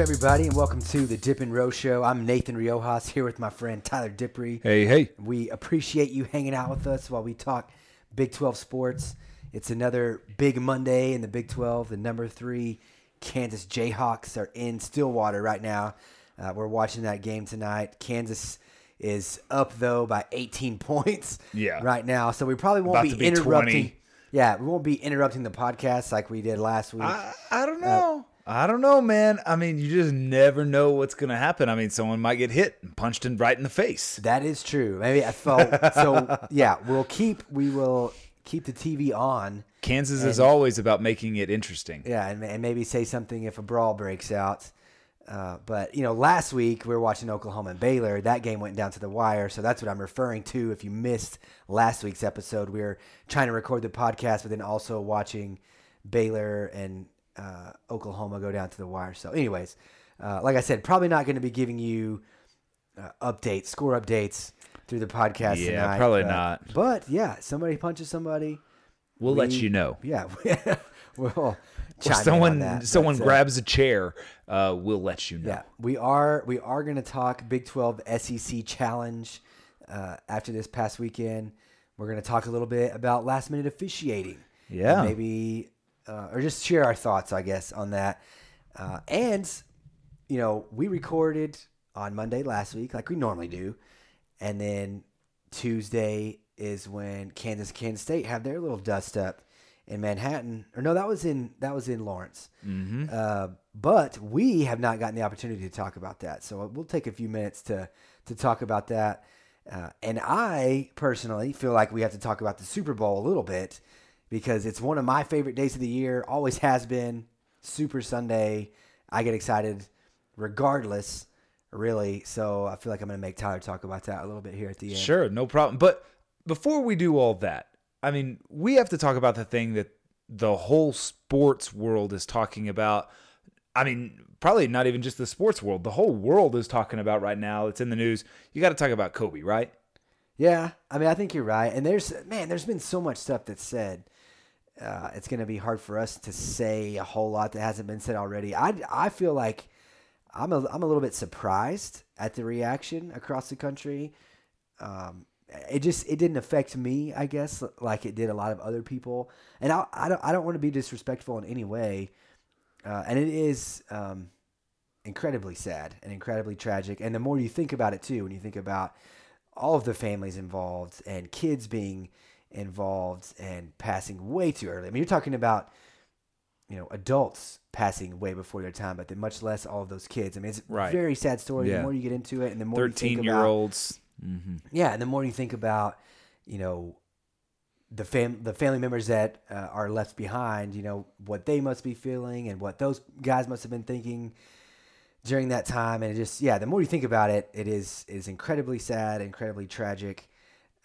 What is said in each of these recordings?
everybody, and welcome to the Dip and Row Show. I'm Nathan Riojas here with my friend Tyler Dippery. Hey, hey. We appreciate you hanging out with us while we talk Big 12 sports. It's another big Monday in the Big 12. The number three Kansas Jayhawks are in Stillwater right now. Uh, we're watching that game tonight. Kansas is up though by 18 points. Yeah. Right now, so we probably won't be, be interrupting. 20. Yeah, we won't be interrupting the podcast like we did last week. I, I don't know. I don't know, man. I mean, you just never know what's going to happen. I mean, someone might get hit and punched in right in the face. That is true. Maybe I felt so. Yeah, we'll keep we will keep the TV on. Kansas is always about making it interesting. Yeah, and, and maybe say something if a brawl breaks out. Uh, but you know, last week we were watching Oklahoma and Baylor. That game went down to the wire, so that's what I'm referring to. If you missed last week's episode, we were trying to record the podcast, but then also watching Baylor and uh, Oklahoma go down to the wire. So, anyways, uh, like I said, probably not going to be giving you uh, updates, score updates through the podcast. Yeah, tonight, probably but- not. But yeah, somebody punches somebody. We'll let you know. Yeah, we'll Or chime in on someone that, someone but, uh, grabs a chair, uh, we'll let you know. Yeah, we are we are going to talk Big Twelve SEC Challenge uh, after this past weekend. We're going to talk a little bit about last minute officiating. Yeah. Maybe uh, or just share our thoughts, I guess, on that. Uh, and you know, we recorded on Monday last week, like we normally do, and then Tuesday is when Kansas Kansas State have their little dust up in Manhattan. Or no, that was in that was in Lawrence. Mm-hmm. Uh, but we have not gotten the opportunity to talk about that, so we'll take a few minutes to to talk about that. Uh, and I personally feel like we have to talk about the Super Bowl a little bit because it's one of my favorite days of the year. Always has been. Super Sunday. I get excited regardless, really. So I feel like I'm going to make Tyler talk about that a little bit here at the end. Sure, no problem. But before we do all that, I mean, we have to talk about the thing that the whole sports world is talking about. I mean, probably not even just the sports world. The whole world is talking about right now. It's in the news. You got to talk about Kobe, right? Yeah, I mean, I think you're right. And there's man, there's been so much stuff that's said. Uh, it's going to be hard for us to say a whole lot that hasn't been said already. I, I feel like I'm a, I'm a little bit surprised at the reaction across the country. Um, it just it didn't affect me, I guess, like it did a lot of other people. And I, I don't I don't want to be disrespectful in any way. Uh, and it is um, incredibly sad and incredibly tragic. And the more you think about it too, when you think about all of the families involved and kids being involved and passing way too early. I mean, you're talking about you know adults passing way before their time, but then much less all of those kids. I mean, it's a very sad story. The more you get into it, and the more you think Thirteen about, year olds. Mm-hmm. yeah, and the more you think about, you know, the fam the family members that uh, are left behind, you know, what they must be feeling and what those guys must have been thinking during that time, and it just yeah, the more you think about it, it is it is incredibly sad, incredibly tragic.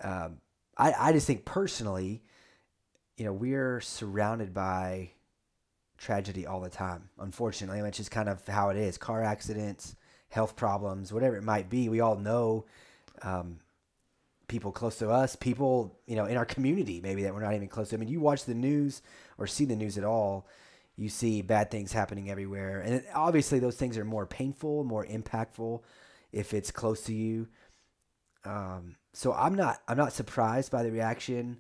Um, I I just think personally, you know, we're surrounded by tragedy all the time. Unfortunately, which is kind of how it is. Car accidents, health problems, whatever it might be. We all know um, people close to us, people you know in our community, maybe that we're not even close to. I mean, you watch the news or see the news at all, you see bad things happening everywhere, and obviously those things are more painful, more impactful if it's close to you. Um, so I'm not I'm not surprised by the reaction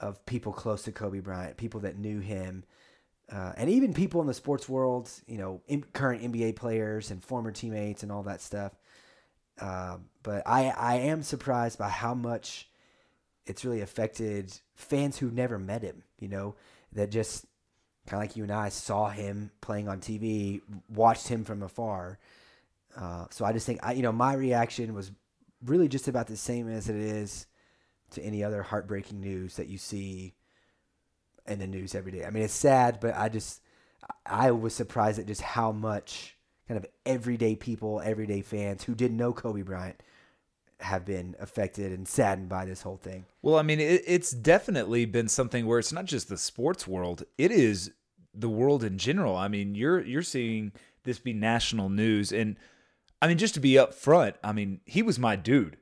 of people close to Kobe Bryant, people that knew him, uh, and even people in the sports world, you know, in, current NBA players and former teammates and all that stuff. Um, but I I am surprised by how much it's really affected fans who never met him. You know, that just kind of like you and I saw him playing on TV, watched him from afar. Uh, so I just think I you know my reaction was really just about the same as it is to any other heartbreaking news that you see in the news every day. I mean, it's sad, but I just I was surprised at just how much kind of everyday people, everyday fans who didn't know Kobe Bryant have been affected and saddened by this whole thing. Well, I mean, it, it's definitely been something where it's not just the sports world; it is the world in general. I mean, you're you're seeing this be national news, and I mean, just to be upfront, I mean, he was my dude.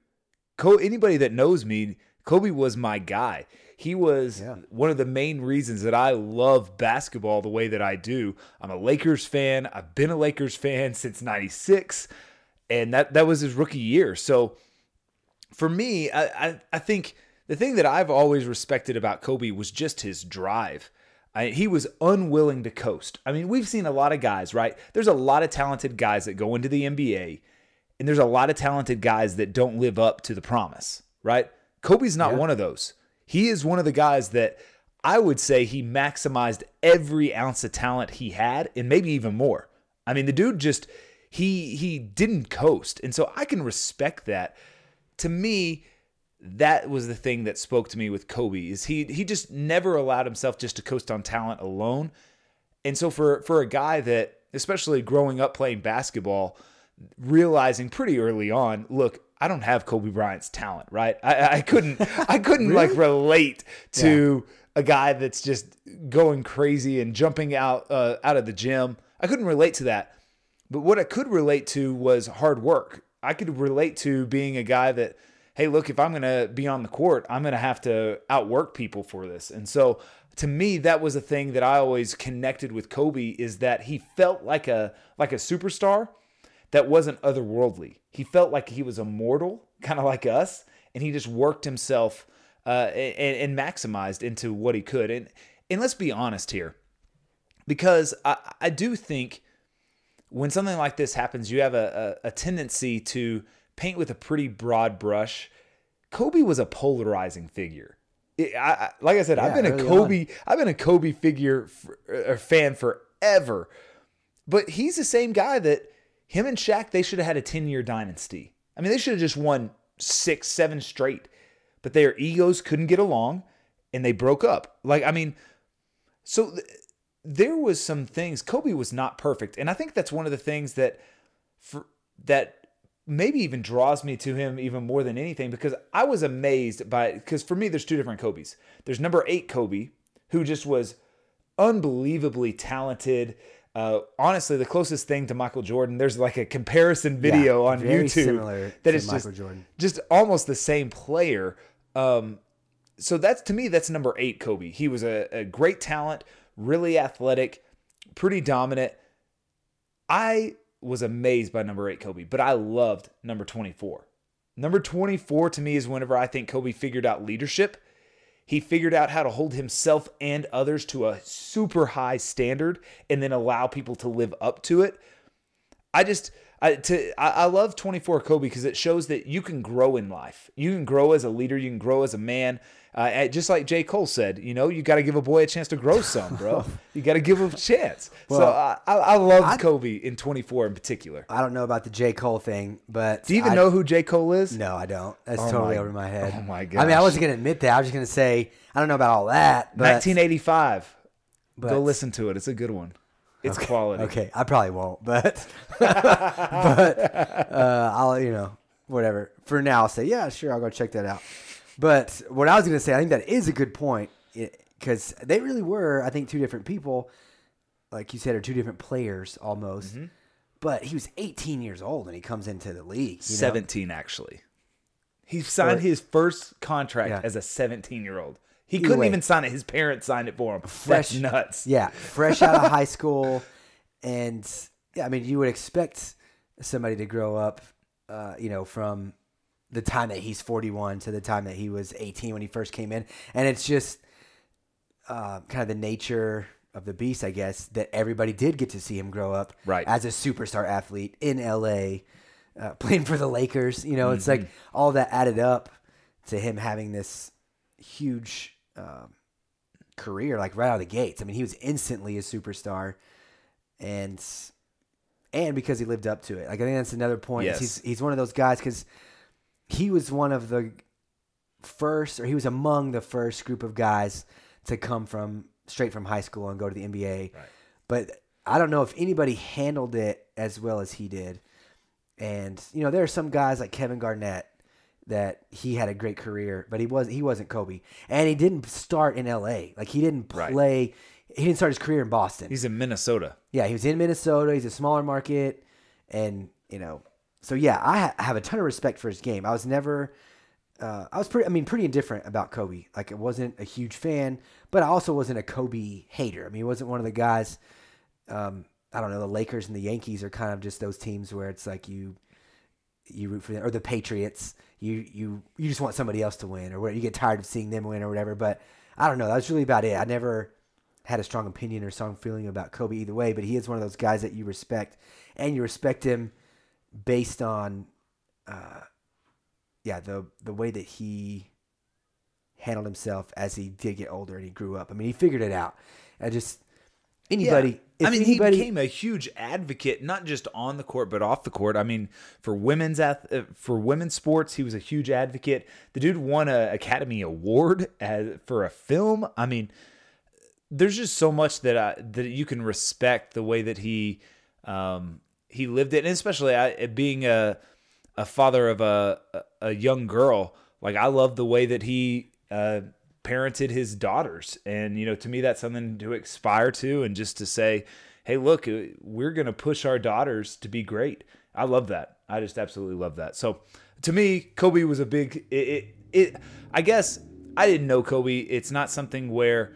Co- anybody that knows me, Kobe was my guy. He was Yeah. one of the main reasons that I love basketball the way that I do. I'm a Lakers fan. I've been a Lakers fan since 96 and that that was his rookie year. So for me, I, I, I think the thing that I've always respected about Kobe was just his drive. I, he was unwilling to coast. I mean, we've seen a lot of guys, right? There's a lot of talented guys that go into the NBA, and there's a lot of talented guys that don't live up to the promise, right? Kobe's not Yeah. one of those. He is one of the guys that I would say he maximized every ounce of talent he had, and maybe even more. I mean, the dude just he he didn't coast, and so I can respect that. To me, that was the thing that spoke to me with Kobe is he he just never allowed himself just to coast on talent alone. And so for for a guy that especially growing up playing basketball, realizing pretty early on, look, I don't have Kobe Bryant's talent, right? I, I couldn't I couldn't like relate to a guy that's just going crazy and jumping out uh, out of the gym. I couldn't relate to that. But what I could relate to was hard work. I could relate to being a guy that, hey, look, if I'm going to be on the court, I'm going to have to outwork people for this. And so to me, that was a thing that I always connected with Kobe is that he felt like a like a superstar that wasn't otherworldly. He felt like he was immortal, kind of like us, and he just worked himself uh, and, and maximized into what he could. And and let's be honest here, because I, I do think when something like this happens, you have a, a, a tendency to paint with a pretty broad brush. Kobe was a polarizing figure. It- I, I, like I said, I've been a Kobe. I've been a Kobe figure for, er, or fan forever. But he's the same guy that him and Shaq. They should have had a ten year dynasty. I mean, they should have just won six, seven straight. But their egos couldn't get along, and they broke up. Like I mean, so th- there was some things. Kobe was not perfect, and I think that's one of the things that for that maybe even draws me to him even more than anything because I was amazed by because for me there's two different Kobe's. There's number eight Kobe who just was unbelievably talented. Uh, honestly, the closest thing to Michael Jordan, there's like a comparison video on very YouTube similar that is Michael just Jordan. just almost the same player. Um, so that's to me, that's number eight, Kobe. He was a, a great talent, really athletic, pretty dominant. I was amazed by number eight, Kobe, but I loved number 24. Number 24 to me is whenever I think Kobe figured out leadership. He figured out how to hold himself and others to a super high standard and then allow people to live up to it. I just I to I, I love 24 Kobe because it shows that you can grow in life. You can grow as a leader. You can grow as a man. Uh, and just like J. Cole said, you know, you got to give a boy a chance to grow some, bro. you got to give him a chance. so Well, I, I, I love I- Kobe in 24 in particular. I don't know about the J. Cole thing, but Do you even know who J. Cole is? No, I don't. That's Oh totally my- over my head. oh my God. I mean. I wasn't gonna admit that. I was just gonna say I don't know about all that. But 1985. but, Go listen to it. It's a good one. It's quality. Okay, I probably won't, but but uh, I'll you know whatever. For now, I'll say yeah, sure, I'll go check that out. But what I was gonna say, I think that is a good point because they really were, I think, two different people, like you said, are two different players almost. Mm-hmm. But he was 18 years old when he comes into the league. you know? 17 actually. He signed Or- his first contract Yeah. as a 17 year old. He Either couldn't way. even sign it. His parents signed it for him. Fresh- That's nuts. Yeah, fresh out of high school, and yeah, I mean, you would expect somebody to grow up, uh, you know, from the time that he's 41 to the time that he was 18 when he first came in, and it's just uh, kind of the nature of the beast, I guess, that everybody did get to see him grow up Right. as a superstar athlete in LA, uh, playing for the Lakers. You know, it's Mm-hmm. like all that added up to him having this huge um, career, like right out of the gates. I mean, he was instantly a superstar, and and because he lived up to it. Like I think that's another point. Yes. He's he's one of those guys because he was one of the first, or he was among the first group of guys to come from straight from high school and go to the NBA. Right. But I don't know if anybody handled it as well as he did. And you know, there are some guys like Kevin Garnett that he had a great career, but he was he wasn't Kobe, and he didn't start in L.A. Like he didn't Right. play. He didn't start his career in Boston. He's in Minnesota. Yeah, he was in Minnesota. He's a smaller market, and you know, so yeah, I ha- have a ton of respect for his game. I was never uh, I was pretty. I mean, pretty indifferent about Kobe. Like, I wasn't a huge fan, but I also wasn't a Kobe hater. I mean, he wasn't one of the guys. Um, I don't know. The Lakers and the Yankees are kind of just those teams where it's like you, you root for them, or the Patriots. You you you just want somebody else to win, or where you get tired of seeing them win, or whatever. But I don't know. That's really about it. I never had a strong opinion or strong feeling about Kobe either way. But he is one of those guys that you respect, and you respect him based on. Uh, yeah, the the way that he handled himself as he did get older and he grew up. I mean, he figured it out. I just anybody. Yeah. I mean, anybody, he became a huge advocate, not just on the court but off the court. I mean, for women's ath- uh, for women's sports, he was a huge advocate. The dude won an Academy Award as, for a film. I mean, there's just so much that I, that you can respect the way that he um, he lived it, and especially I, being a a father of a a young girl. Like I love the way that he uh, parented his daughters, and you know, to me, that's something to aspire to, and just to say, hey, look, uh, we're gonna push our daughters to be great. I love that. I just absolutely love that. So, to me, Kobe was a big. It, it, it I guess I didn't know Kobe. It's not something where,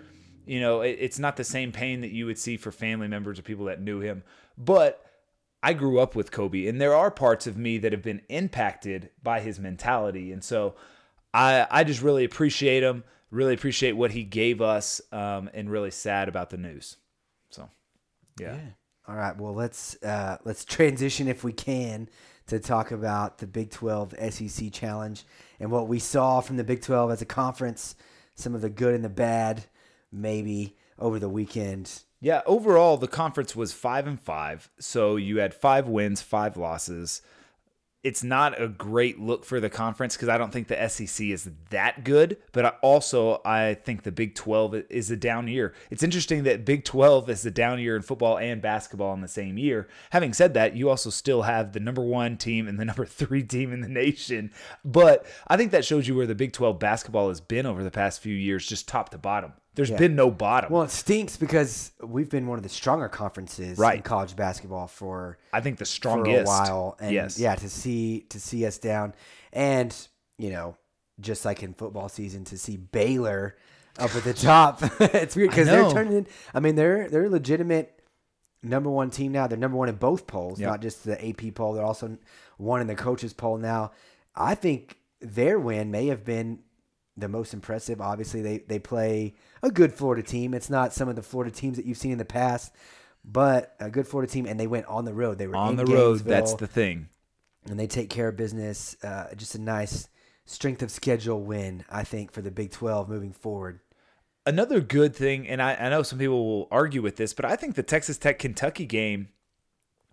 you know, it, it's not the same pain that you would see for family members or people that knew him, but I grew up with Kobe, and there are parts of me that have been impacted by his mentality, and so I I just really appreciate him, really appreciate what he gave us, um, and really sad about the news. So, yeah. yeah. All right. Well, let's uh, let's transition if we can to talk about the Big 12 SEC Challenge and what we saw from the Big 12 as a conference, some of the good and the bad, maybe over the weekend. Yeah, overall the conference was five and five. So you had five wins, five losses. It's not a great look for the conference because I don't think the SEC is that good, but also I think the Big 12 is a down year. It's interesting that Big 12 is a down year in football and basketball in the same year. Having said that, you also still have the number one team and the number three team in the nation. But I think that shows you where the Big 12 basketball has been over the past few years, just top to bottom. There's yeah. been no bottom. Well, it stinks because we've been one of the stronger conferences right. in college basketball for I think the strongest for a while. And yes. yeah, to see to see us down, and you know, just like in football season, to see Baylor up at the top, it's weird because they're turning. In, I mean, they're they're legitimate number one team now. They're number one in both polls, yep. not just the AP poll. They're also one in the coaches poll now. I think their win may have been the most impressive. Obviously, they they play a good Florida team. It's not some of the Florida teams that you've seen in the past, but a good Florida team, and they went on the road. They were on the road. That's the thing, and they take care of business. Uh, just a nice strength of schedule win, I think, for the Big Twelve moving forward. Another good thing, and I, I know some people will argue with this, but I think the Texas Tech Kentucky game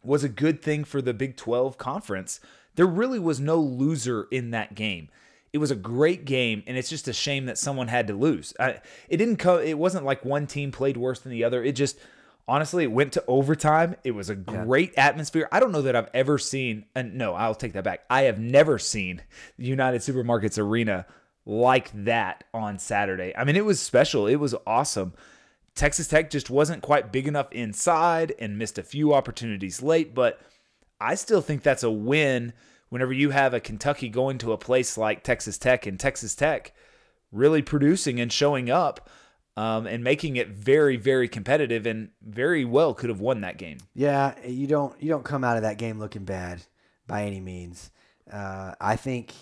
was a good thing for the Big 12 conference. There really was no loser in that game it was a great game, and it's just a shame that someone had to lose. I, it didn't come. It wasn't like one team played worse than the other. It just honestly it went to overtime. It was a great yeah. atmosphere. I don't know that I've ever seen. And no, I'll take that back. I have never seen the United Supermarkets Arena like that on Saturday. I mean, it was special. It was awesome. Texas Tech just wasn't quite big enough inside and missed a few opportunities late, but I still think that's a win whenever you have a Kentucky going to a place like Texas Tech and Texas Tech really producing and showing up um, and making it very, very competitive and very well could have won that game. Yeah, you don't you don't come out of that game looking bad by any means. Uh, I think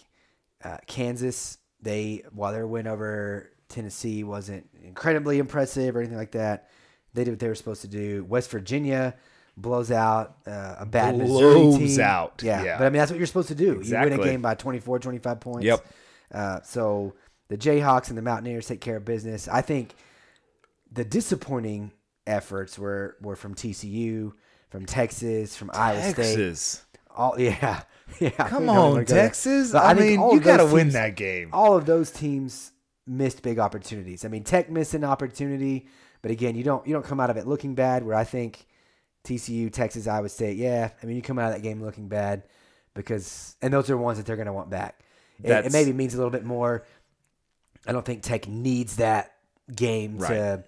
uh, Kansas they while their win over Tennessee wasn't incredibly impressive or anything like that, they did what they were supposed to do. West Virginia blows out uh, a bad blows Missouri team. out. Yeah. yeah. But I mean, that's what you're supposed to do. Exactly. You win a game by 24, 25 points. Yep. Uh, so the Jayhawks and the Mountaineers take care of business. I think the disappointing efforts were, were from TCU, from Texas, from Iowa State. Texas. All yeah, yeah. Come on, Texas. I, I mean, you got to win that game. All of those teams missed big opportunities. I mean, Tech missed an opportunity, but again, you don't you don't come out of it looking bad. Where I think TCU, Texas, Iowa State. Yeah, I mean, you come out of that game looking bad because, and those are ones that they're going to want back. It, it, maybe means a little bit more. I don't think Tech needs that game right. to,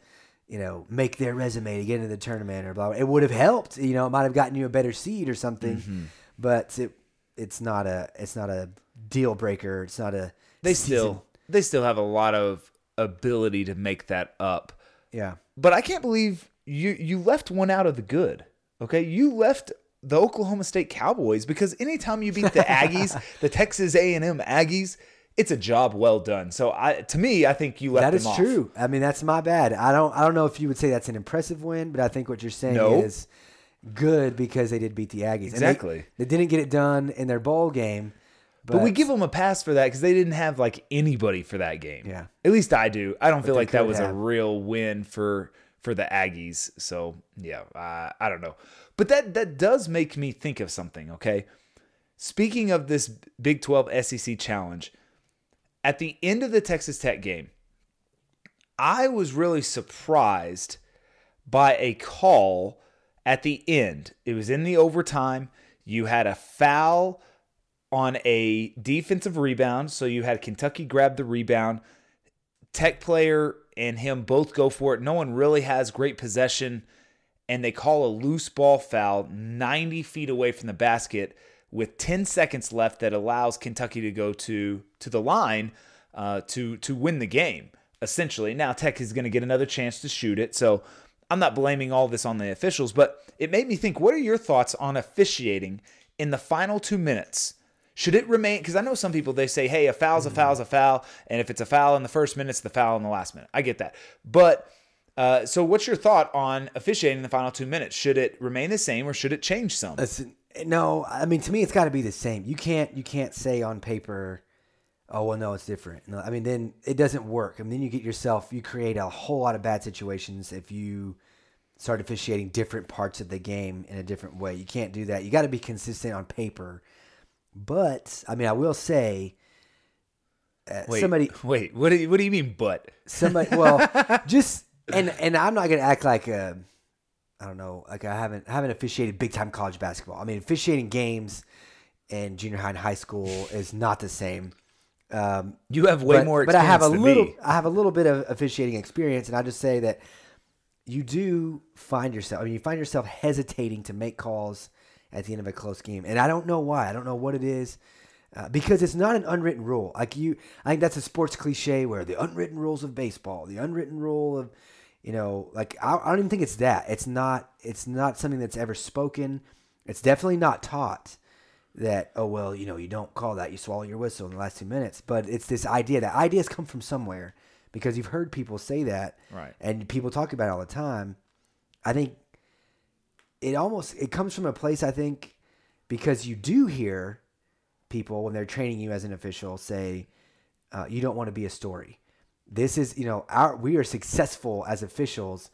you know, make their resume to get into the tournament or blah. blah. It would have helped. You know, it might have gotten you a better seed or something, mm-hmm. but it it's not a it's not a deal breaker. It's not a they season. still they still have a lot of ability to make that up. yeah. But I can't believe you you left one out of the good. Okay, you left the Oklahoma State Cowboys because anytime you beat the Aggies, the Texas A and M Aggies, it's a job well done. So I to me, I think you left That them is off. true. I mean, that's my bad. I don't. I don't know if you would say that's an impressive win, but I think what you're saying No. is good because they did beat the Aggies. And they- Exactly. they, didn't get it done in their bowl game, but, But we give them a pass for that because they didn't have like anybody for that game. Yeah. At least I do. I don't feel like that was a real win for for the Aggies. So yeah, uh, I don't know. But that that does make me think of something. Okay. Speaking of this Big 12 SEC challenge, at the end of the Texas Tech game, I was really surprised by a call at the end. It was in the overtime. You had a foul on a defensive rebound. So you had Kentucky grab the rebound. Tech player and him both go for it. No one really has great possession. And they call a loose ball foul 90 feet away from the basket with 10 seconds left that allows Kentucky to go to, to the line uh, to, to win the game, essentially. Now, Tech is going to get another chance to shoot it. So I'm not blaming all this on the officials, but it made me think what are your thoughts on officiating in the final two minutes? Should it remain? Because I know some people they say, "Hey, a foul's a foul's a foul," and if it's a foul in the first minute, it's the foul in the last minute. I get that, but uh, so what's your thought on officiating the final two minutes? Should it remain the same or should it change some? Listen, no, I mean to me it's got to be the same. You can't you can't say on paper, oh well, no, it's different. No, I mean then it doesn't work. I mean then you get yourself you create a whole lot of bad situations if you start officiating different parts of the game in a different way. You can't do that. You got to be consistent on paper. But I mean, I will say, uh, Wait, somebody wait, what do you, what do you mean? But somebody well just and and i'm not gonna act like a i don't know like i haven't I haven't officiated big time college basketball i mean officiating games in junior high and high school is not the same um you have way but, more. but i have a little me. i have a little bit of officiating experience and i just say that you do find yourself i mean you find yourself hesitating to make calls at the end of a close game and i don't know why i don't know what it is uh, because it's not an unwritten rule. Like you, I think that's a sports cliche where the unwritten rules of baseball, the unwritten rule of, you know, like I, I don't even think it's that. It's not. It's not something that's ever spoken. It's definitely not taught that. Oh well, you know, you don't call that. You swallow your whistle in the last two minutes. But it's this idea that ideas come from somewhere because you've heard people say that, Right. And people talk about it all the time. I think it almost it comes from a place I think because you do hear people when they're training you as an official say uh, you don't want to be a story. This is you know our we are successful as officials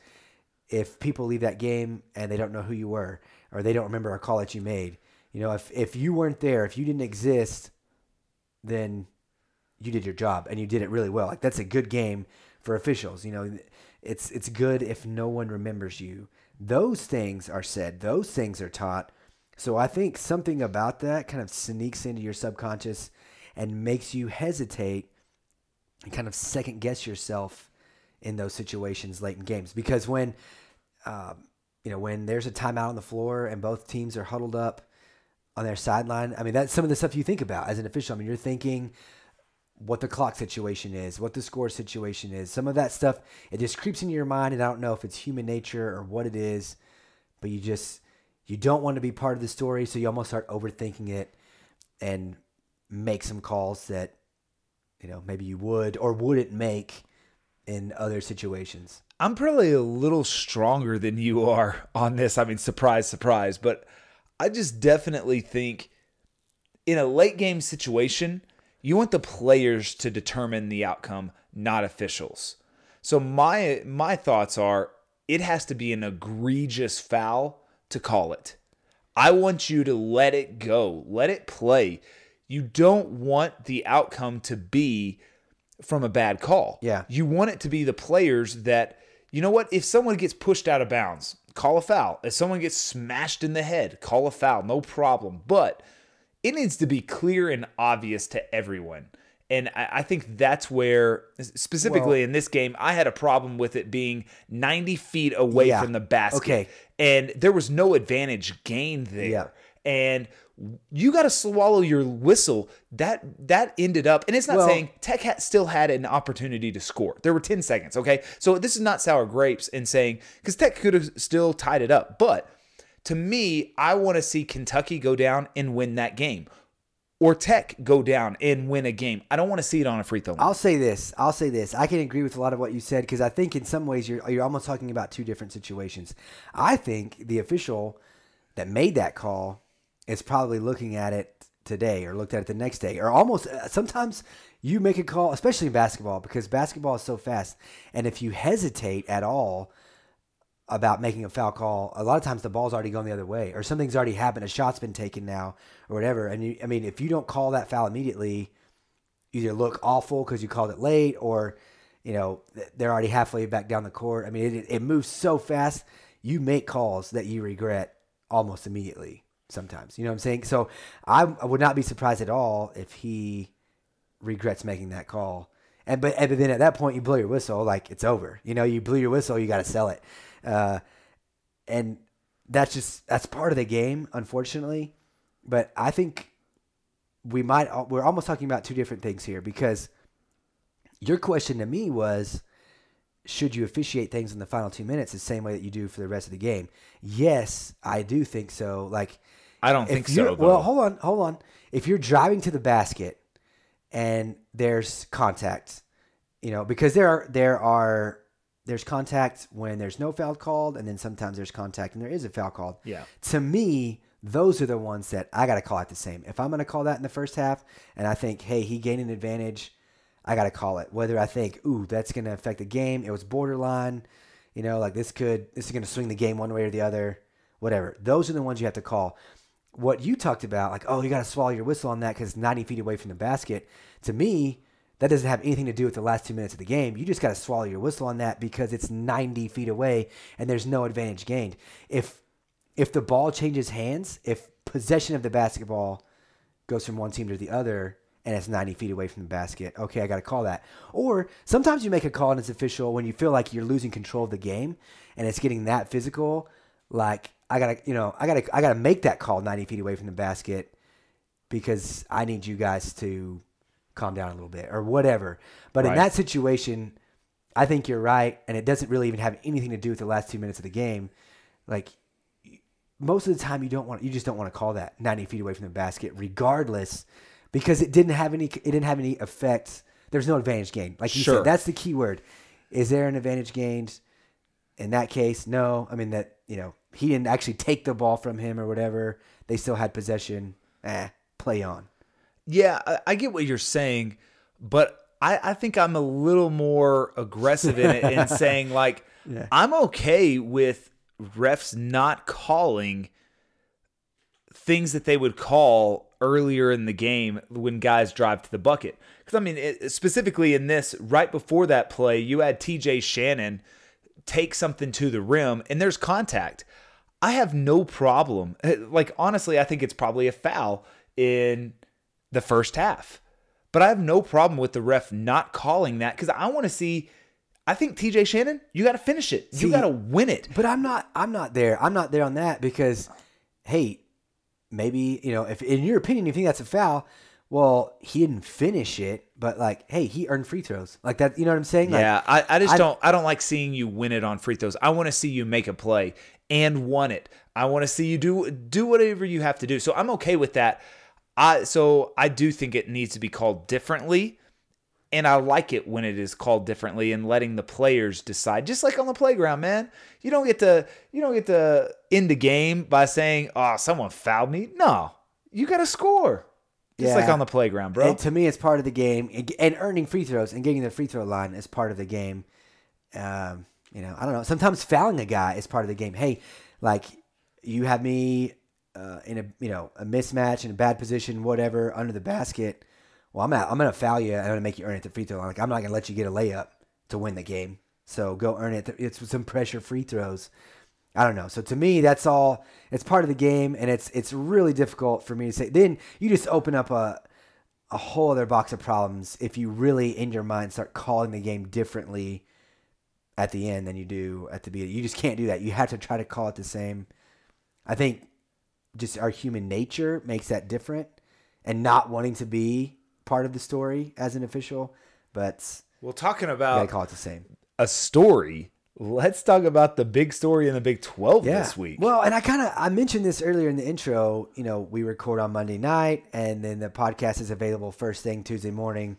if people leave that game and they don't know who you were or they don't remember a call that you made. You know if if you weren't there, if you didn't exist, then you did your job and you did it really well. Like that's a good game for officials. You know, it's it's good if no one remembers you. Those things are said. Those things are taught. So I think something about that kind of sneaks into your subconscious and makes you hesitate and kind of second guess yourself in those situations late in games. Because when um, you know when there's a timeout on the floor and both teams are huddled up on their sideline, I mean that's some of the stuff you think about as an official. I mean you're thinking what the clock situation is, what the score situation is. Some of that stuff it just creeps into your mind, and I don't know if it's human nature or what it is, but you just you don't want to be part of the story, so you almost start overthinking it and make some calls that you know maybe you would or wouldn't make in other situations. I'm probably a little stronger than you are on this. I mean, surprise, surprise. But I just definitely think in a late game situation, you want the players to determine the outcome, not officials. So my my thoughts are it has to be an egregious foul to call it. I want you to let it go. Let it play. You don't want the outcome to be from a bad call. Yeah. You want it to be the players that, you know what, if someone gets pushed out of bounds, call a foul. If someone gets smashed in the head, call a foul, no problem. But it needs to be clear and obvious to everyone. And I, I think that's where, specifically Well- in this game, I had a problem with it being 90 feet away Yeah. from the basket. Okay. And there was no advantage gained there. Yeah. and you got to swallow your whistle. That that ended up, and it's not Well- saying Tech had, still had an opportunity to score. There were 10 seconds, okay? So this is not sour grapes and saying, because Tech could have still tied it up. But to me, I want to see Kentucky go down and win that game. Or Tech go down and win a game. I don't want to see it on a free throw line. I'll say this. I'll say this. I can agree with a lot of what you said because I think in some ways you're you're almost talking about two different situations. I think the official that made that call is probably looking at it today or looked at it the next day or almost uh, sometimes you make a call especially in basketball because basketball is so fast and if you hesitate at all about making a foul call, a lot of times the ball's already gone the other way, or something's already happened. A shot's been taken now, or whatever. And you, I mean, if you don't call that foul immediately, either look awful because you called it late, or you know they're already halfway back down the court. I mean, it, it moves so fast. You make calls that you regret almost immediately. Sometimes, you know what I'm saying. So I, I would not be surprised at all if he regrets making that call. And but, and, but then at that point you blow your whistle, like it's over. You know, you blew your whistle, you got to sell it. Uh, and that's just that's part of the game, unfortunately. But I think we might we're almost talking about two different things here because your question to me was should you officiate things in the final two minutes the same way that you do for the rest of the game? Yes, I do think so. Like I don't think so. Though. Well, hold on, hold on. If you're driving to the basket and there's contact, you know, because there are there are there's contact when there's no foul called, and then sometimes there's contact and there is a foul called. Yeah. To me, those are the ones that I got to call it the same. If I'm going to call that in the first half, and I think, hey, he gained an advantage, I got to call it. Whether I think, ooh, that's going to affect the game, it was borderline, you know, like this could this is going to swing the game one way or the other, whatever. Those are the ones you have to call. What you talked about, like, oh, you got to swallow your whistle on that because 90 feet away from the basket. To me, that doesn't have anything to do with the last two minutes of the game. You just got to swallow your whistle on that because it's 90 feet away and there's no advantage gained. If if the ball changes hands, if possession of the basketball goes from one team to the other and it's 90 feet away from the basket, okay, I got to call that. Or sometimes you make a call and it's official when you feel like you're losing control of the game and it's getting that physical. Like I gotta, you know, I gotta, I gotta make that call 90 feet away from the basket because I need you guys to calm down a little bit or whatever. But in that situation, I think you're right, and it doesn't really even have anything to do with the last two minutes of the game. Like most of the time, you don't want, you just don't want to call that 90 feet away from the basket, regardless, because it didn't have any, it didn't have any effect. There's no advantage gained. Like you Sure. said, that's the key word. Is there an advantage gained? In that case, no. I mean that you know he didn't actually take the ball from him or whatever. They still had possession. Eh, play on. Yeah, I, I get what you're saying, but I, I think I'm a little more aggressive in it in saying like Yeah. I'm okay with refs not calling things that they would call earlier in the game when guys drive to the bucket. Because I mean, it, specifically in this, right before that play, you had T.J. Shannon take something to the rim, and there's contact. I have no problem. Eh, like honestly, I think it's probably a foul in the first half. But I have no problem with the ref not calling that because I want to see. I think TJ Shannon, you got to finish it. See- you got to win it. But I'm not. I'm not there. I'm not there on that because, hey, maybe you know if in your opinion you think that's a foul. Well, he didn't finish it, but like, hey, he earned free throws like that. You know what I'm saying? Like, yeah, I, I just I- don't. I don't like seeing you win it on free throws. I want to see you make a play and won it. I want to see you do do whatever you have to do. So I'm okay with that. I so I do think it needs to be called differently. And I like it when it is called differently and letting the players decide. Just like on the playground, man. You don't get to you don't get to end the game by saying, "Oh, someone fouled me." No, you got to score. Just like on the playground, bro. And to me, it's part of the game, and- and earning free throws and getting the free throw line is part of the game. Um, you know, I don't know. Sometimes fouling a guy is part of the game. Hey, like you have me uh, in a you know a mismatch in a bad position, whatever, under the basket. Well, I'm at, I'm gonna foul you. I'm gonna make you earn it at the free throw line. Like I'm not gonna let you get a layup to win the game. So go earn it. It's some pressure free throws. I don't know. So to me, that's all. It's part of the game, and it's it's really difficult for me to say. Then you just open up a a whole other box of problems if you really in your mind start calling the game differently at the end than you do at the beginning. You just can't do that. You have to try to call it the same. I think just our human nature makes that different, and not wanting to be part of the story as an official. But Well, talking I about call it the same. a story, let's talk about the big story in the Big 12 this week. Well, and I kind of I mentioned this earlier in the intro. You know, we record on Monday night, and then the podcast is available first thing Tuesday morning.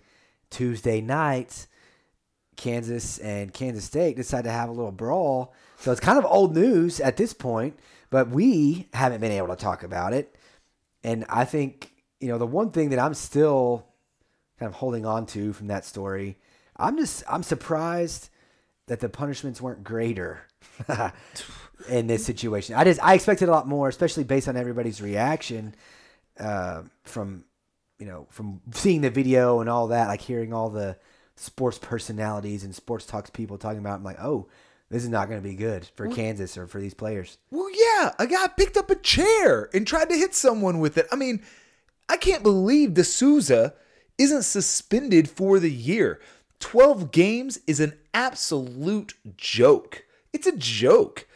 Tuesday night, Kansas and Kansas State decide to have a little brawl. So it's kind of old news at this point, but we haven't been able to talk about it. And I think you know the one thing that I'm still kind of holding on to from that story. I'm just I'm surprised that the punishments weren't greater in this situation. I just I expected a lot more, especially based on everybody's reaction uh, from you know from seeing the video and all that, like hearing all the sports personalities and sports talks people talking about. I'm like, oh, this is not going to be good for Kansas or for these players. Well, yeah, a guy picked up a chair and tried to hit someone with it. I mean, I can't believe De Sousa isn't suspended for the year. 12 games is an absolute joke. It's a joke.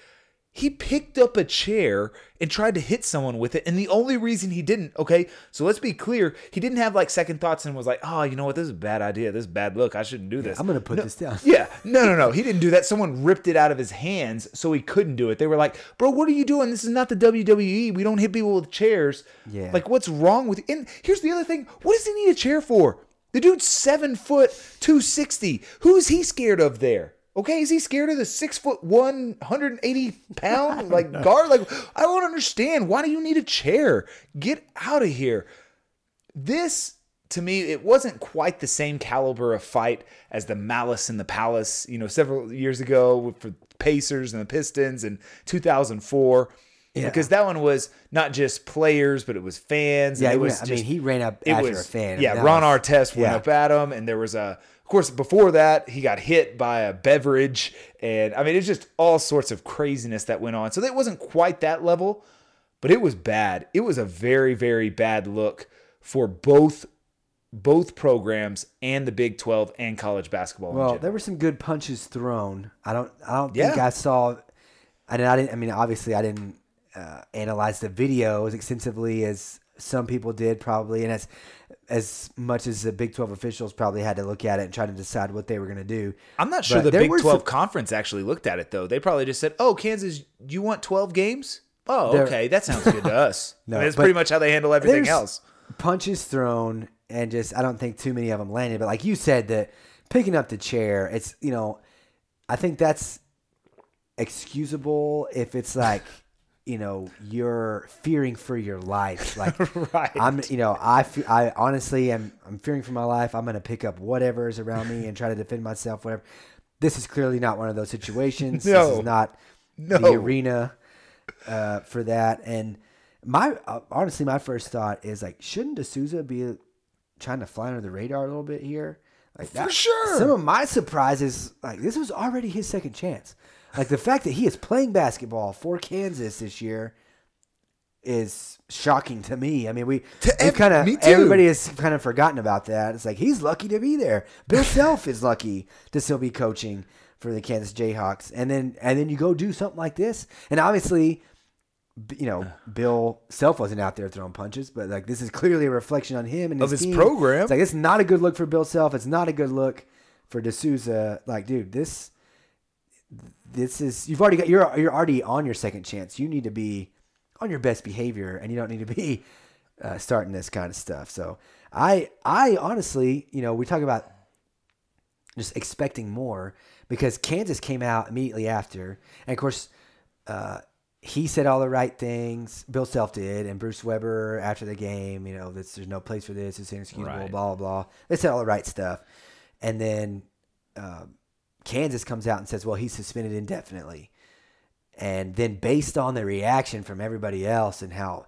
He picked up a chair and tried to hit someone with it. And the only reason he didn't, okay, so let's be clear, he didn't have like second thoughts and was like, oh, you know what, this is a bad idea. This is bad look. I shouldn't do this. I'm going to put No, this down. yeah, no, no, no. He didn't do that. Someone ripped it out of his hands, so he couldn't do it. They were like, "Bro, what are you doing? This is not the WWE. We don't hit people with chairs." Yeah. Like, what's wrong with? And here's the other thing: what does he need a chair for? The dude's seven foot two sixty. Who is he scared of there? Okay, is he scared of the six foot one hundred and eighty pound like guard? Like, I don't understand. Why do you need a chair? Get out of here this to me it wasn't quite the same caliber of fight as the malice in the palace you know several years ago for pacers and the pistons in 2004 Yeah. because that one was not just players but it was fans and Yeah, it was I just- mean, he ran up it after was a fan. yeah ron was- artest went yeah. up at him and there was a of course before that he got hit by a beverage and i mean it's just all sorts of craziness that went on so that wasn't quite that level but it was bad. It was a very, very bad look for both both programs and the Big Twelve and college basketball. Well, there were some good punches thrown. I don't. I don't think Yeah. I saw. I didn't. I didn't. I mean, obviously, I didn't uh, analyze the video as extensively as some people did, probably, and as as much as the Big Twelve officials probably had to look at it and try to decide what they were going to do. I'm not sure but the Big Twelve some- conference actually looked at it though. They probably just said, "Oh, Kansas, you want 12 games? Oh, okay, that sounds good to us." No, I mean, that's pretty much how they handle everything else. Punches thrown, and just I don't think too many of them landed. But like you said, that picking up the chair, it's you know, I think that's excusable if it's like. You know, you're fearing for your life. Like, Right. I'm, you know, I, fe- I honestly am, I'm fearing for my life. I'm going to pick up whatever is around me and try to defend myself, whatever. This is clearly not one of those situations. This No. is not No. the arena uh, for that. And my, uh, honestly, my first thought is like, shouldn't De Sousa be trying to fly under the radar a little bit here? Like For sure. Some of my surprises, like this was already his second chance. Like the fact that he is playing basketball for Kansas this year is shocking to me. I mean, we ev- kind of everybody has kind of forgotten about that. It's like he's lucky to be there. Bill Self is lucky to still be coaching for the Kansas Jayhawks, and then and then you go do something like this, and obviously, you know, Bill Self wasn't out there throwing punches, but like this is clearly a reflection on him and Of his, his team. program. It's like it's not a good look for Bill Self. It's not a good look for De Sousa. Like, dude, this this is you've already got you're you're already on your second chance. You need to be on your best behavior, and you don't need to be uh, starting this kind of stuff. So I I honestly, you know, we talk about just expecting more because Kansas came out immediately after, and of course. Uh, he said all the right things. Bill Self did, and Bruce Weber after the game, you know, this, there's no place for this. It's inexcusable. Right. Blah blah blah. They said all the right stuff, and then um, Kansas comes out and says, "Well, he's suspended indefinitely." And then, based on the reaction from everybody else and how,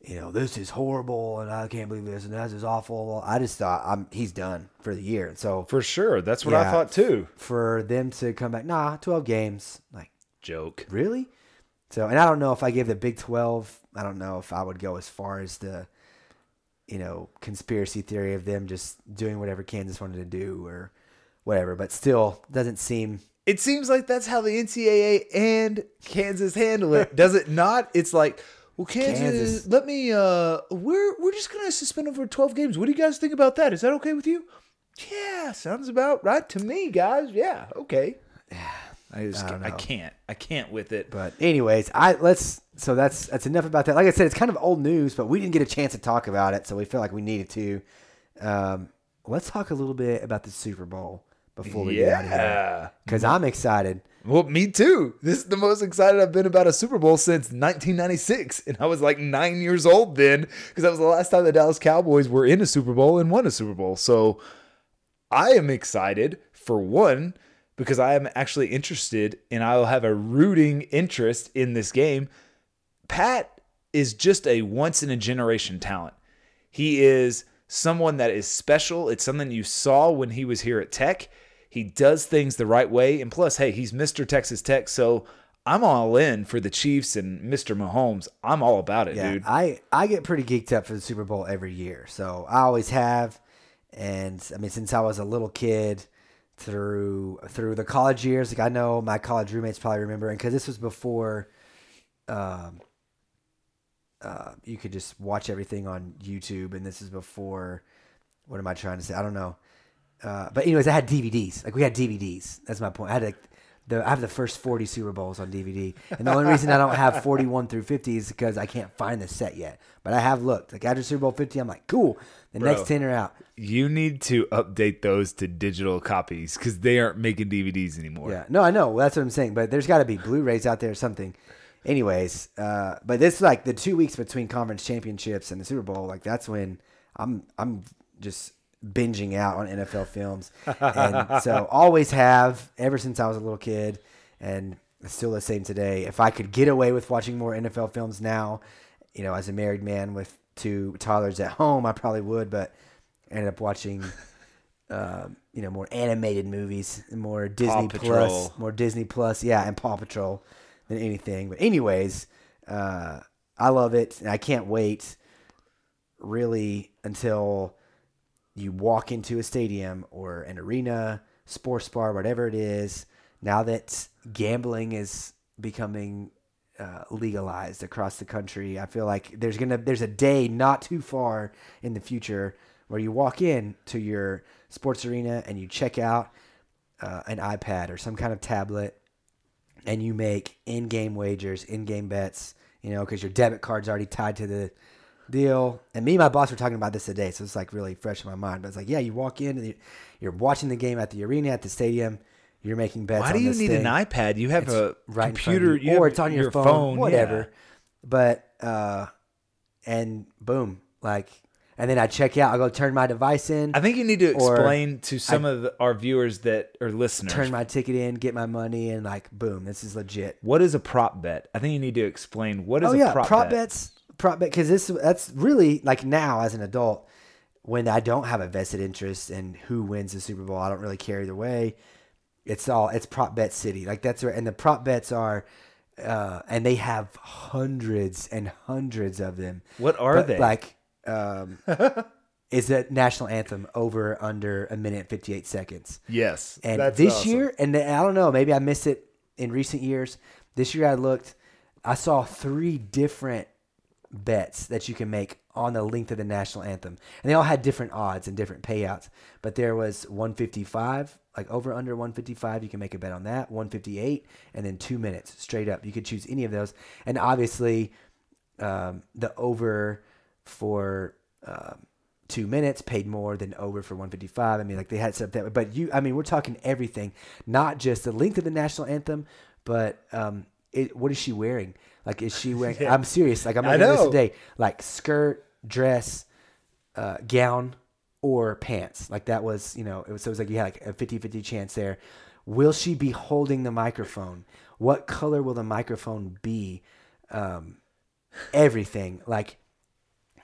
you know, this is horrible and I can't believe this and this is awful, I just thought I'm he's done for the year. And so For sure. That's what I thought too. for them to come back, nah, 12 games, like Joke. really. So, and I don't know if I give the Big 12, I don't know if I would go as far as the, you know, conspiracy theory of them just doing whatever Kansas wanted to do or whatever, but still doesn't seem It seems like that's how the NCAA and Kansas handle it, does it not? It's like, Well, Kansas, Kansas. let me. Uh, we're we're just gonna suspend them for twelve games. What do you guys think about that? Is that okay with you? Yeah, sounds about right to me, guys. Yeah, okay. I just I don't I can't. I can't with it. But anyways, I let's so that's that's enough about that. Like I said, it's kind of old news, but we didn't get a chance to talk about it, so we felt like we needed to. Um, let's talk a little bit about the Super Bowl before we get out of here, yeah. because I'm excited. Well, me too. This is the most excited I've been about a Super Bowl since 1996, and I was like nine years old then, because that was the last time the Dallas Cowboys were in a Super Bowl and won a Super Bowl. So I am excited for one because I am actually interested, and I'll have a rooting interest in this game. Pat is just a once in a generation talent. He is someone that is special. It's something you saw when he was here at Tech. He does things the right way. And plus, hey, he's Mr. Texas Tech. So I'm all in for the Chiefs and Mr. Mahomes. I'm all about it, Yeah, dude. I I get pretty geeked up for the Super Bowl every year, so I always have, and I mean since I was a little kid through through the college years, like I know my college roommates probably remember, and because this was before, um, uh, you could just watch everything on YouTube, and this is before. What am I trying to say? I don't know. Uh, but anyways, I had DVDs. Like we had DVDs. That's my point. I had like the I have the first forty Super Bowls on DVD, and the only reason I don't have forty one through fifty is because I can't find the set yet. But I have looked. Like after Super Bowl fifty, I'm like, cool. The Bro. next ten are out. You need to update those to digital copies because they aren't making DVDs anymore. Yeah, no, I know. Well, That's what I'm saying. But there's got to be Blu-rays out there or something. Anyways, uh, but this like the two weeks between conference championships and the Super Bowl. Like that's when I'm I'm just binging out on NFL films, and so always have ever since I was a little kid, and still the same today. If I could get away with watching more NFL films now, you know, as a married man with two toddlers at home, I probably would, but I ended up watching. Um, you know, more animated movies, more Disney Plus, more Disney Plus, yeah, and Paw Patrol than anything. But anyways, uh, I love it, and I can't wait really until you walk into a stadium or an arena, sports bar, whatever it is. Now that gambling is becoming uh, legalized across the country, I feel like there's gonna there's a day not too far in the future where you walk in to your sports arena and you check out uh, an iPad or some kind of tablet and you make in-game wagers, in-game bets, you know, because your debit card's already tied to the deal. And me and my boss were talking about this today, so it's like really fresh in my mind. But it's like, yeah, you walk in and you- you're watching the game at the arena, at the stadium. You're making bets. Why do you need thing. an iPad? You have It's a right of computer, you, you or it's on your, phone, yeah. whatever. But uh, and boom, like, and then I check out. I go turn my device in, I think you need to explain to some of the, our viewers that are listeners turn my ticket in, get my money, and like, boom, this is legit. what is a prop bet. I think you need to explain what is oh a yeah, prop, prop, bet. bets, because this that's really like now as an adult when I don't have a vested interest in who wins the Super Bowl. I don't really care either way. It's all it's prop bet city. Like that's where and the prop bets are. Uh, and they have hundreds and hundreds of them. What are But, they? Like, um, is the national anthem over under a minute and fifty eight seconds? Yes, And this awesome. year, and I don't know, maybe I missed it in recent years. This year I looked, I saw three different bets that you can make on the length of the national anthem. And they all had different odds and different payouts. But there was 155, like over under 155, you can make a bet on that, 158, and then two minutes straight up. You could choose any of those. And obviously, um, the over for um, two minutes paid more than over for 155. I mean, like they had stuff that, but you, I mean, we're talking everything, not just the length of the national anthem, but um, it, what is she wearing? Like, is she wearing? Yeah. I'm serious. Like, I'm at this today. Like skirt, dress, uh, gown, or pants. Like that was, you know, it was, so it was like you had like a 50-50 chance there. Will she be holding the microphone? What color will the microphone be? Um, everything. Like,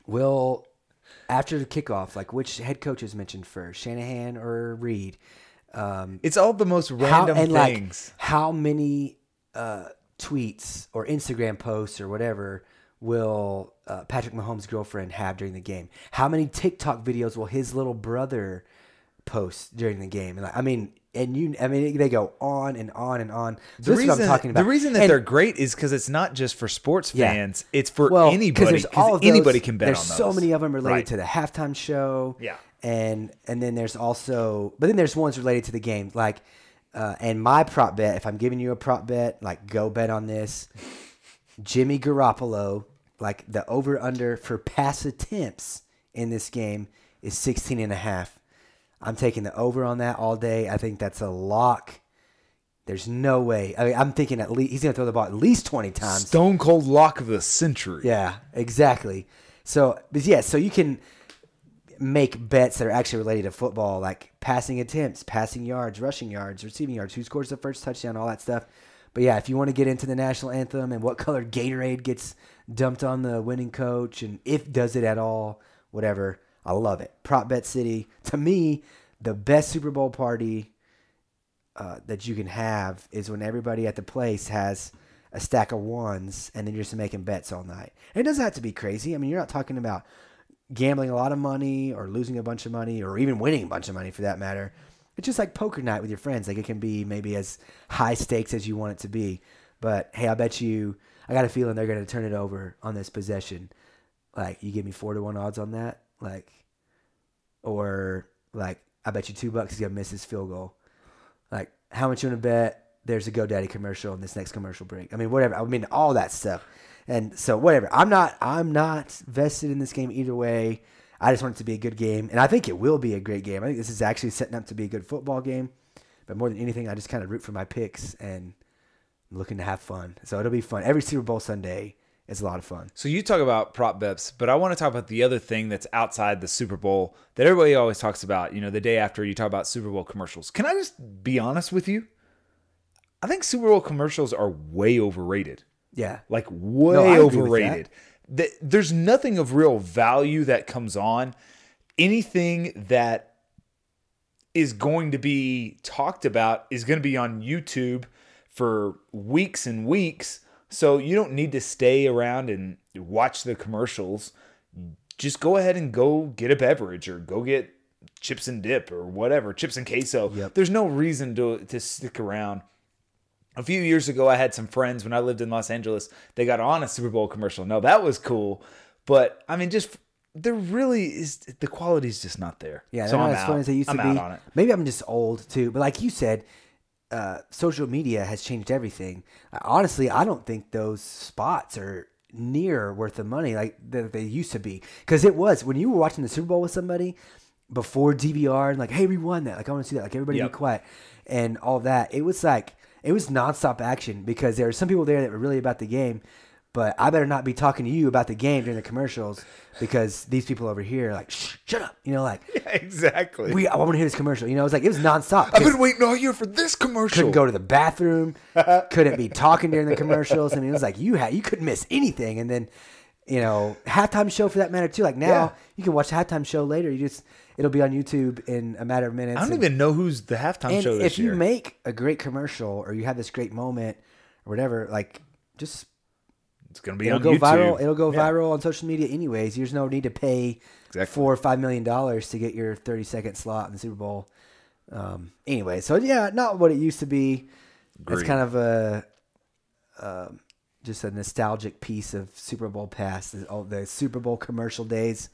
will after the kickoff, like which head coach is mentioned first, Shanahan or Reid? Um, It's all the most how, random and like things. how many uh, tweets or Instagram posts or whatever will uh, Patrick Mahomes' girlfriend have during the game? How many TikTok videos will his little brother post during the game. And like, I mean, and you, I mean, they go on and on and on. So The this is reason, what I'm talking about. the reason that And- they're great is because it's not just for sports Yeah. fans; it's for well, anybody. there's 'cause all of those- anybody can bet There's on those. so many of them related Right. to the halftime show. Yeah. and and then there's also, but then there's ones related to the game, like. Uh, and my prop bet, if I'm giving you a prop bet, like go bet on this. Jimmy Garoppolo, like the over under for pass attempts in this game is 16 and a half. I'm taking the over on that all day. I think that's a lock. There's no way. I mean, I'm thinking at least he's going to throw the ball at least 20 times. Stone cold lock of the century. Yeah, exactly. So, but yeah, so you can make bets that are actually related to football, like passing attempts, passing yards, rushing yards, receiving yards, who scores the first touchdown, all that stuff. But yeah, if you want to get into the national anthem and what color Gatorade gets dumped on the winning coach and if does it at all, whatever, I love it. Prop Bet City, to me, the best Super Bowl party uh, that you can have is when everybody at the place has a stack of ones and then you're just making bets all night. And it doesn't have to be crazy. I mean, you're not talking about gambling a lot of money or losing a bunch of money or even winning a bunch of money for that matter. It's just like poker night with your friends. Like it can be maybe as high stakes as you want it to be. But hey, I bet you, I got a feeling they're going to turn it over on this possession. Like you give me four to one odds on that. Like, or like, I bet you two bucks he's going to miss his field goal. Like, how much you want to bet? There's a GoDaddy commercial in this next commercial break. I mean, whatever. I mean, all that stuff. And so, whatever. I'm not. I'm not vested in this game either way. I just want it to be a good game, and I think it will be a great game. I think this is actually setting up to be a good football game. But more than anything, I just kind of root for my picks and I'm looking to have fun. So it'll be fun. Every Super Bowl Sunday is a lot of fun. So you talk about prop bets, but I want to talk about the other thing that's outside the Super Bowl that everybody always talks about. You know, the day after you talk about Super Bowl commercials. Can I just be honest with you? I think Super Bowl commercials are way overrated. Yeah. Like way No, I agree with overrated. Th- There's nothing of real value that comes on. Anything that is going to be talked about is going to be on YouTube for weeks and weeks. So you don't need to stay around and watch the commercials. Just go ahead and go get a beverage or go get chips and dip or whatever, chips and queso. Yep. There's no reason to to stick around. A few years ago, I had some friends when I lived in Los Angeles. They got on a Super Bowl commercial. No, that was cool, but I mean, just there really is the quality's just not there. Yeah, so they're I'm not as fun as they used I'm to be. on it. Maybe I'm just old too, but like you said, uh, social media has changed everything. Honestly, I don't think those spots are near worth the money like that they used to be. Because it was when you were watching the Super Bowl with somebody before DVR and like, hey, we won that. Like I want to see that. Like everybody Yep. be quiet and all that. It was like it was nonstop action because there were some people there that were really about the game. But I better not be talking to you about the game during the commercials because these people over here are like, Shh, shut up. You know, like exactly. we I want to hear this commercial. You know, it was like it was nonstop. I've been waiting all year for this commercial. couldn't go to the bathroom, couldn't be talking during the commercials. I mean, it was like you had you couldn't miss anything. And then, you know, halftime show for that matter too. Like now, Yeah. you can watch the halftime show later. You just it'll be on YouTube in a matter of minutes. I don't and- even know who's the halftime and show this if year. you make a great commercial or you have this great moment or whatever, like just it's gonna be it'll on go YouTube. viral. It'll go Yeah. viral on social media anyways. There's no need to pay Exactly. four or five million dollars to get your 30 second slot in the Super Bowl. Um, anyway, so yeah, not what it used to be. It's kind of a um, just a nostalgic piece of Super Bowl past, all the Super Bowl commercial days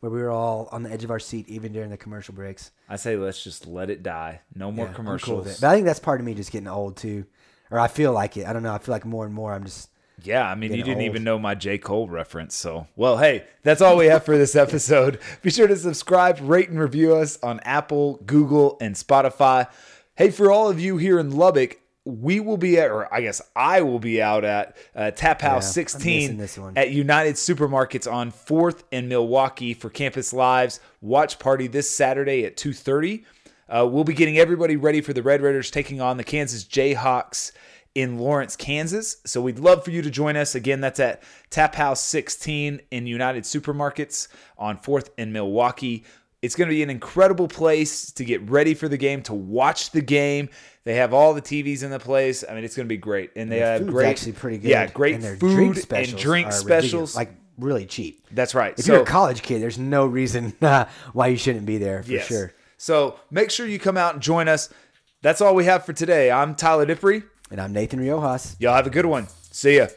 where we were all on the edge of our seat even during the commercial breaks. I say let's just let it die. No more Yeah, I'm cool commercials. But I think that's part of me just getting old too, or I feel like it. I don't know. I feel like more and more I'm just Yeah, I mean, you didn't old. even know my J. Cole reference. So, well, hey, that's all we have for this episode. Be sure to subscribe, rate, and review us on Apple, Google, and Spotify. Hey, for all of you here in Lubbock, we will be at, or I guess I will be out at uh, Tap House Yeah, 16 this one. at United Supermarkets on 4th and Milwaukee for Campus Live's watch party this Saturday at 2:30. Uh, we'll be getting everybody ready for the Red Raiders taking on the Kansas Jayhawks in Lawrence, Kansas. So we'd love for you to join us. Again, that's at Tap House 16 in United Supermarkets on 4th and Milwaukee. It's going to be an incredible place to get ready for the game, to watch the game. They have all the TVs in the place. I mean, it's going to be great, and they have great, actually pretty good. Yeah, great and their food drink and drink specials. like really cheap. That's right. If so, you're a college kid, there's no reason uh, why you shouldn't be there for yes. sure. So make sure you come out and join us. That's all we have for today. I'm Tyler Dippery. And I'm Nathan Riojas. Y'all have a good one. See ya.